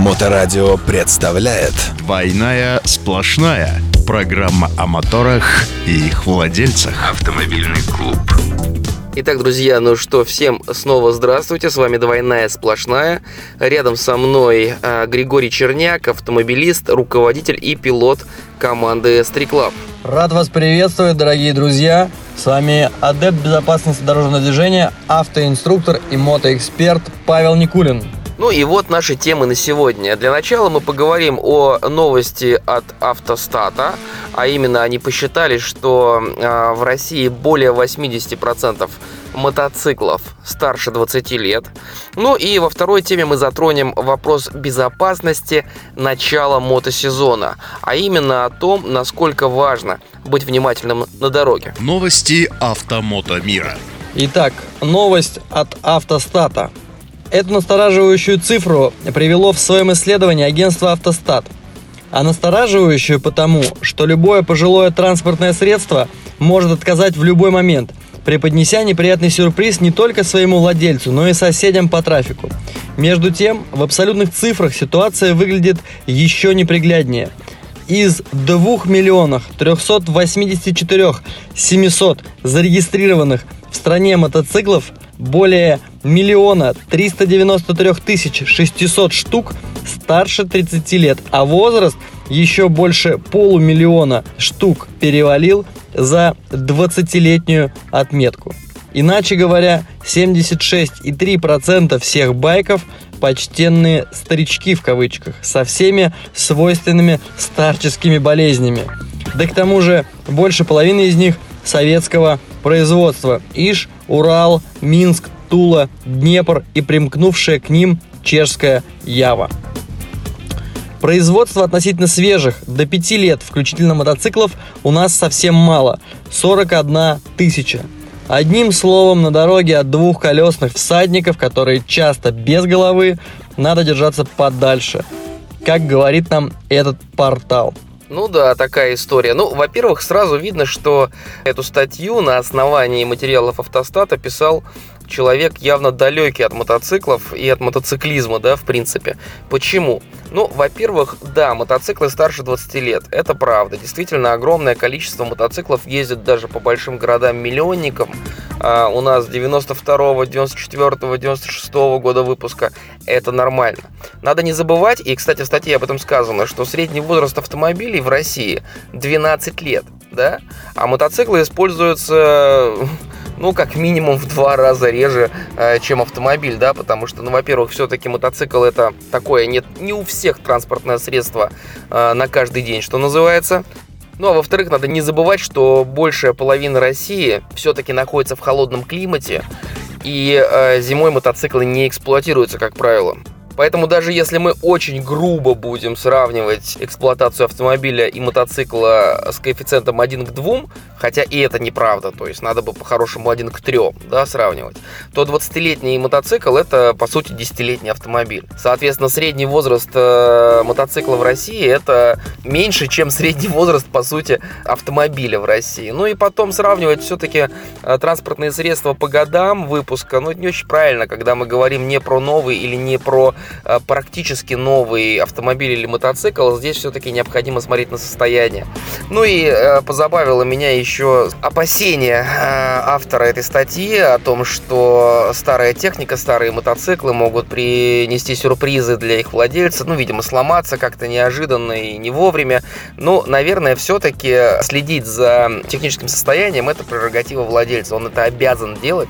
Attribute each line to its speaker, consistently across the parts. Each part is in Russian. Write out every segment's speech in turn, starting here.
Speaker 1: Моторадио представляет
Speaker 2: «Двойная сплошная» Программа о моторах и их владельцах
Speaker 1: Автомобильный клуб
Speaker 3: Итак, друзья, ну что, всем снова здравствуйте, с вами «Двойная сплошная». Рядом со мной а, Григорий Черняк, автомобилист, руководитель и пилот команды S3 Club.
Speaker 4: Рад вас приветствовать, дорогие друзья. С вами адепт безопасности дорожного движения, автоинструктор и мотоэксперт Павел Никулин.
Speaker 3: Ну и вот наши темы на сегодня. Для начала мы поговорим о новости от автостата, а именно они посчитали, что э, в России более 80% мотоциклов старше 20 лет. Ну и во второй теме мы затронем вопрос безопасности начала мотосезона, а именно о том, насколько важно быть внимательным на дороге.
Speaker 2: Новости автомото мира.
Speaker 4: Итак, новость от автостата. Эту настораживающую цифру привело в своем исследовании агентство «Автостат». А настораживающую потому, что любое пожилое транспортное средство может отказать в любой момент, преподнеся неприятный сюрприз не только своему владельцу, но и соседям по трафику. Между тем, в абсолютных цифрах ситуация выглядит еще непригляднее. Из 2 миллионов 384 700 зарегистрированных в стране мотоциклов более миллиона 393 тысяч 600 штук старше 30 лет, а возраст еще больше полумиллиона штук перевалил за 20-летнюю отметку. Иначе говоря, 76,3% всех байков почтенные старички в кавычках, со всеми свойственными старческими болезнями. Да к тому же больше половины из них советского производства. Иж, Урал, Минск, Тула, Днепр и примкнувшая к ним чешская Ява. Производство относительно свежих, до 5 лет включительно мотоциклов, у нас совсем мало – 41 тысяча. Одним словом, на дороге от двухколесных всадников, которые часто без головы, надо держаться подальше, как говорит нам этот портал.
Speaker 3: Ну да, такая история. Ну, во-первых, сразу видно, что эту статью на основании материалов автостата писал человек явно далекий от мотоциклов и от мотоциклизма, да, в принципе. Почему? Ну, во-первых, да, мотоциклы старше 20 лет, это правда. Действительно, огромное количество мотоциклов ездит даже по большим городам-миллионникам. А у нас 92 94 96 года выпуска. Это нормально. Надо не забывать, и, кстати, в статье об этом сказано, что средний возраст автомобилей в России 12 лет, да? А мотоциклы используются ну, как минимум в два раза реже, э, чем автомобиль, да, потому что, ну, во-первых, все-таки мотоцикл это такое, нет, не у всех транспортное средство э, на каждый день, что называется. Ну а во-вторых, надо не забывать, что большая половина России все-таки находится в холодном климате, и э, зимой мотоциклы не эксплуатируются, как правило. Поэтому даже если мы очень грубо будем сравнивать эксплуатацию автомобиля и мотоцикла с коэффициентом 1 к 2, хотя и это неправда, то есть надо бы по-хорошему 1 к 3 да, сравнивать, то 20-летний мотоцикл это по сути 10-летний автомобиль. Соответственно, средний возраст э, мотоцикла в России это меньше, чем средний возраст по сути автомобиля в России. Ну и потом сравнивать все-таки э, транспортные средства по годам выпуска, ну это не очень правильно, когда мы говорим не про новый или не про практически новый автомобиль или мотоцикл, здесь все-таки необходимо смотреть на состояние. Ну и э, позабавило меня еще опасение э, автора этой статьи о том, что старая техника, старые мотоциклы могут принести сюрпризы для их владельца, ну, видимо, сломаться как-то неожиданно и не вовремя. Ну, наверное, все-таки следить за техническим состоянием это прерогатива владельца, он это обязан делать.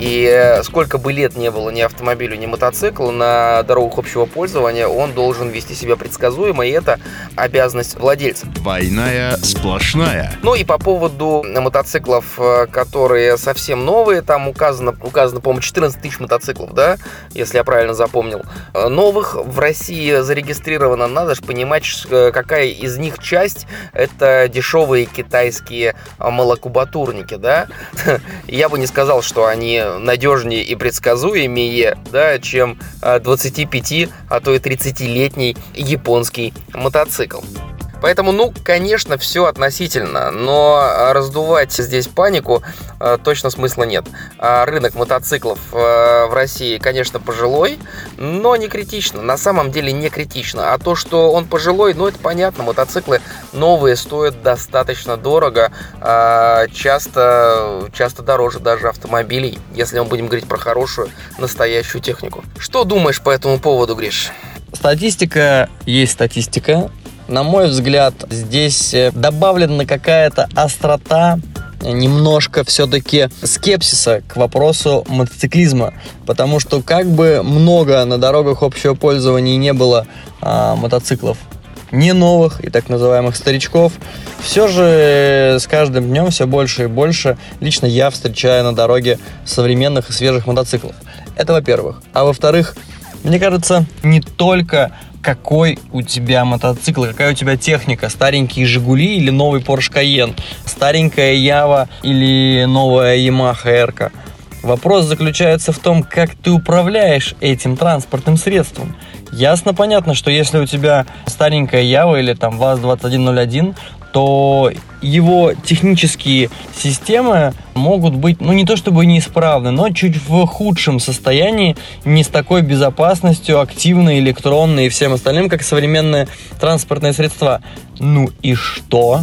Speaker 3: И э, сколько бы лет не было ни автомобилю, ни мотоциклу, на дорогах общего пользования он должен вести себя предсказуемо, и это обязанность владельца.
Speaker 2: Двойная сплошная.
Speaker 3: Ну и по поводу мотоциклов, э, которые совсем новые, там указано, указано по-моему, 14 тысяч мотоциклов, да, если я правильно запомнил. Э, новых в России зарегистрировано, надо же понимать, какая из них часть это дешевые китайские молокубатурники, да. Я бы не сказал, что они надежнее и предсказуемее, да, чем 25, а, а то и 30-летний японский мотоцикл. Поэтому, ну, конечно, все относительно, но раздувать здесь панику э, точно смысла нет. А рынок мотоциклов э, в России, конечно, пожилой, но не критично. На самом деле не критично. А то, что он пожилой, ну, это понятно. Мотоциклы новые стоят достаточно дорого, а часто, часто дороже даже автомобилей, если мы будем говорить про хорошую, настоящую технику. Что думаешь по этому поводу, Гриш?
Speaker 4: Статистика есть статистика. На мой взгляд, здесь э, добавлена какая-то острота, немножко все-таки скепсиса к вопросу мотоциклизма, потому что как бы много на дорогах общего пользования не было а, мотоциклов, не новых и так называемых старичков, все же с каждым днем все больше и больше лично я встречаю на дороге современных и свежих мотоциклов. Это во-первых. А во-вторых, мне кажется, не только какой у тебя мотоцикл, какая у тебя техника, старенькие Жигули или новый Porsche Cayenne, старенькая Ява или новая Yamaha R. Вопрос заключается в том, как ты управляешь этим транспортным средством. Ясно понятно, что если у тебя старенькая Ява или там ВАЗ-2101, то его технические системы могут быть, ну не то чтобы неисправны, но чуть в худшем состоянии, не с такой безопасностью, активной, электронной и всем остальным, как современные транспортные средства. Ну и что?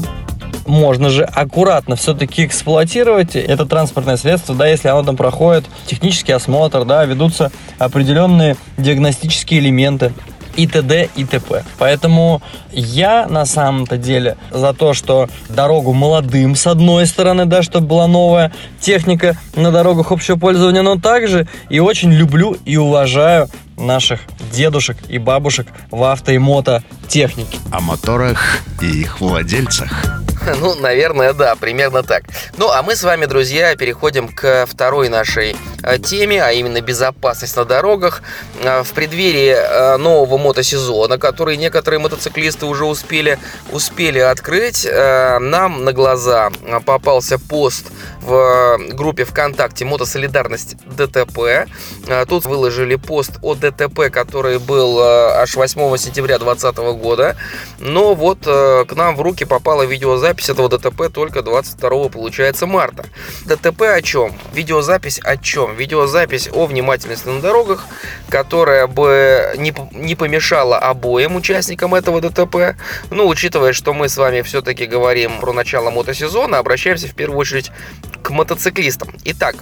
Speaker 4: Можно же аккуратно все-таки эксплуатировать это транспортное средство, да, если оно там проходит технический осмотр, да, ведутся определенные диагностические элементы и т.д. и т.п. Поэтому я на самом-то деле за то, что дорогу молодым с одной стороны, да, чтобы была новая техника на дорогах общего пользования, но также и очень люблю и уважаю наших дедушек и бабушек в авто и мото технике.
Speaker 2: О моторах и их владельцах.
Speaker 3: Ну, наверное, да, примерно так. Ну, а мы с вами, друзья, переходим к второй нашей теме, а именно безопасность на дорогах. Э, в преддверии э, нового мотосезона, который некоторые мотоциклисты уже успели, успели открыть, нам на глаза попался пост в группе ВКонтакте «Мотосолидарность ДТП». Тут выложили пост о ДТП, который был аж 8 сентября 2020 года. Но вот к нам в руки попала видеозапись запись этого ДТП только 22 получается марта. ДТП о чем? Видеозапись о чем? Видеозапись о внимательности на дорогах, которая бы не, не помешала обоим участникам этого ДТП. Ну, учитывая, что мы с вами все-таки говорим про начало мотосезона, обращаемся в первую очередь к мотоциклистам. Итак,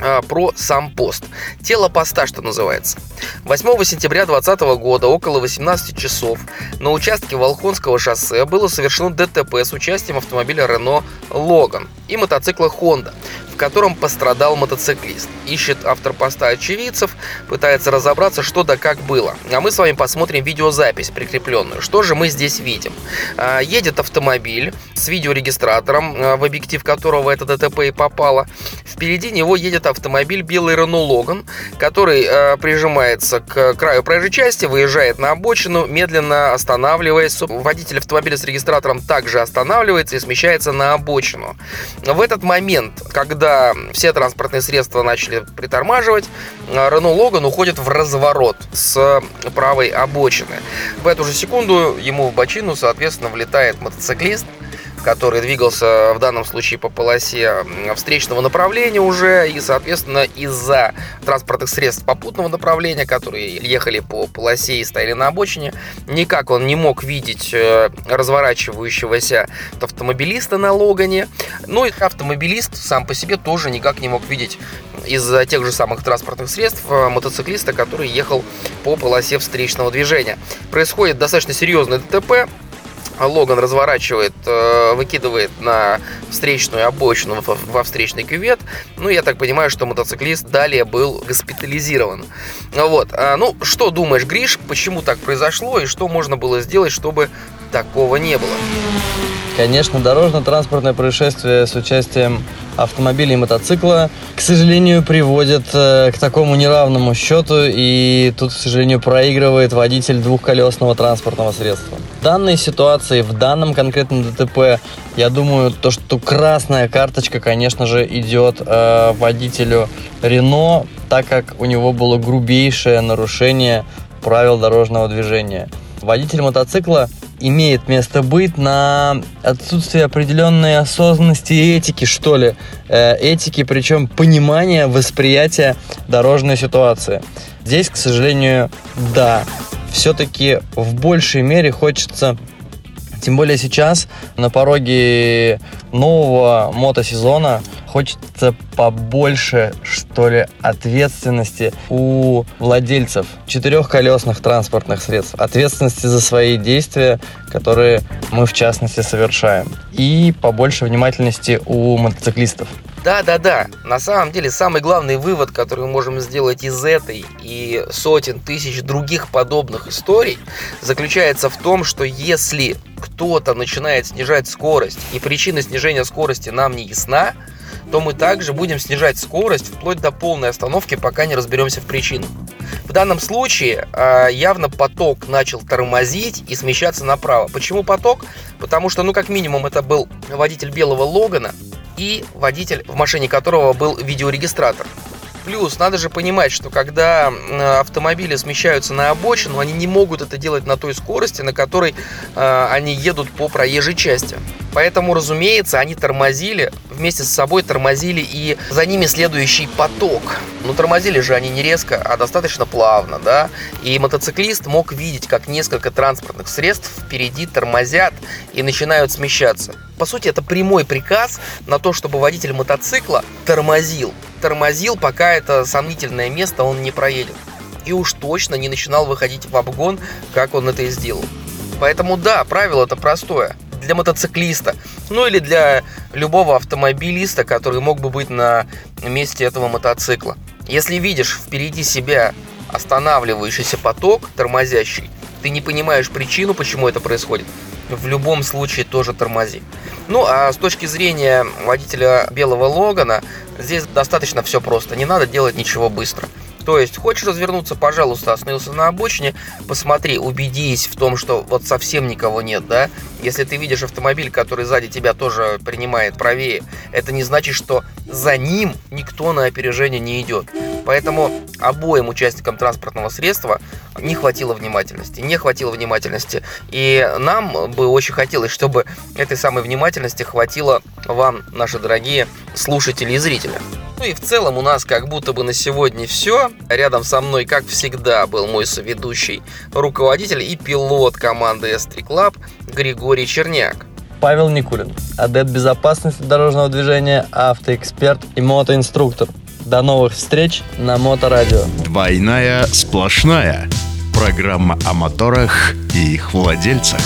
Speaker 3: а, про сам пост. Тело поста, что называется. 8 сентября 2020 года около 18 часов на участке Волхонского шоссе было совершено ДТП с участием автомобиля Renault Logan и мотоцикла Honda в котором пострадал мотоциклист. Ищет автор поста очевидцев, пытается разобраться, что да как было. А мы с вами посмотрим видеозапись прикрепленную. Что же мы здесь видим? А, едет автомобиль с видеорегистратором, а, в объектив которого это ДТП и попало. Впереди него едет автомобиль белый Renault Logan, который а, прижимается к краю проезжей части, выезжает на обочину, медленно останавливаясь. Водитель автомобиля с регистратором также останавливается и смещается на обочину. В этот момент, когда когда все транспортные средства начали притормаживать, Рено Логан уходит в разворот с правой обочины. В эту же секунду ему в бочину, соответственно, влетает мотоциклист, который двигался в данном случае по полосе встречного направления уже, и, соответственно, из-за транспортных средств попутного направления, которые ехали по полосе и стояли на обочине, никак он не мог видеть э, разворачивающегося автомобилиста на Логане. Ну и автомобилист сам по себе тоже никак не мог видеть из-за тех же самых транспортных средств э, мотоциклиста, который ехал по полосе встречного движения. Происходит достаточно серьезный ДТП, Логан разворачивает, э, выкидывает на встречную обочину во встречный кювет. Ну, я так понимаю, что мотоциклист далее был госпитализирован. Вот. А, ну, что думаешь, Гриш, почему так произошло и что можно было сделать, чтобы такого не было?
Speaker 4: Конечно, дорожно-транспортное происшествие с участием автомобиля и мотоцикла, к сожалению, приводит э, к такому неравному счету, и тут, к сожалению, проигрывает водитель двухколесного транспортного средства. Данной ситуации, в данном конкретном ДТП, я думаю, то, что красная карточка, конечно же, идет э, водителю Рено, так как у него было грубейшее нарушение правил дорожного движения. Водитель мотоцикла имеет место быть на отсутствие определенной осознанности и этики, что ли. Э, этики, причем понимания, восприятия дорожной ситуации. Здесь, к сожалению, да, все-таки в большей мере хочется тем более сейчас на пороге нового мотосезона хочется побольше, что ли, ответственности у владельцев четырехколесных транспортных средств. Ответственности за свои действия, которые мы в частности совершаем. И побольше внимательности у мотоциклистов.
Speaker 3: Да, да, да. На самом деле самый главный вывод, который мы можем сделать из этой и сотен тысяч других подобных историй, заключается в том, что если кто-то начинает снижать скорость, и причина снижения скорости нам не ясна, то мы также будем снижать скорость вплоть до полной остановки, пока не разберемся в причинах. В данном случае а, явно поток начал тормозить и смещаться направо. Почему поток? Потому что, ну, как минимум, это был водитель белого Логана, и водитель, в машине которого был видеорегистратор. Плюс надо же понимать, что когда автомобили смещаются на обочину, они не могут это делать на той скорости, на которой э, они едут по проезжей части. Поэтому, разумеется, они тормозили, вместе с собой тормозили и за ними следующий поток. Но тормозили же они не резко, а достаточно плавно, да. И мотоциклист мог видеть, как несколько транспортных средств впереди тормозят и начинают смещаться. По сути, это прямой приказ на то, чтобы водитель мотоцикла тормозил. Тормозил, пока это сомнительное место он не проедет. И уж точно не начинал выходить в обгон, как он это и сделал. Поэтому да, правило это простое для мотоциклиста, ну или для любого автомобилиста, который мог бы быть на месте этого мотоцикла. Если видишь впереди себя останавливающийся поток, тормозящий, ты не понимаешь причину, почему это происходит, в любом случае тоже тормози. Ну, а с точки зрения водителя белого Логана, здесь достаточно все просто, не надо делать ничего быстро. То есть, хочешь развернуться, пожалуйста, остановился на обочине, посмотри, убедись в том, что вот совсем никого нет, да. Если ты видишь автомобиль, который сзади тебя тоже принимает правее, это не значит, что за ним никто на опережение не идет. Поэтому обоим участникам транспортного средства не хватило внимательности. Не хватило внимательности. И нам бы очень хотелось, чтобы этой самой внимательности хватило вам, наши дорогие слушатели и зрители. Ну и в целом у нас как будто бы на сегодня все. Рядом со мной, как всегда, был мой соведущий, руководитель и пилот команды S3 Club Григорий Черняк.
Speaker 4: Павел Никулин, адепт безопасности дорожного движения, автоэксперт и мотоинструктор. До новых встреч на Моторадио.
Speaker 2: Двойная сплошная. Программа о моторах и их владельцах.